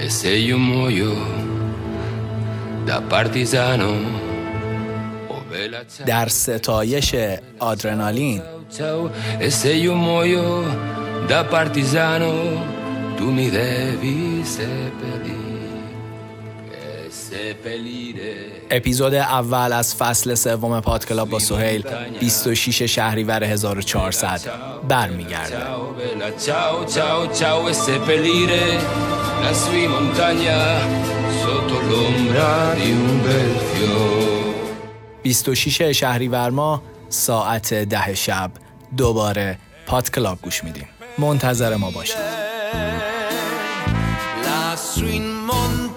E se io muoio da partigiano در ستایش آدرنالین. اپیزود اول از فصل سوم پادکلاب با سهیل 26 شهریور 1400 برمیگرده. la sui montagna sotto l'ombra di un bel fiore 26 شهریور ماه ساعت ده شب. دوباره پات کلاب گوش میدیم. منتظر ما باشید. La sui montagna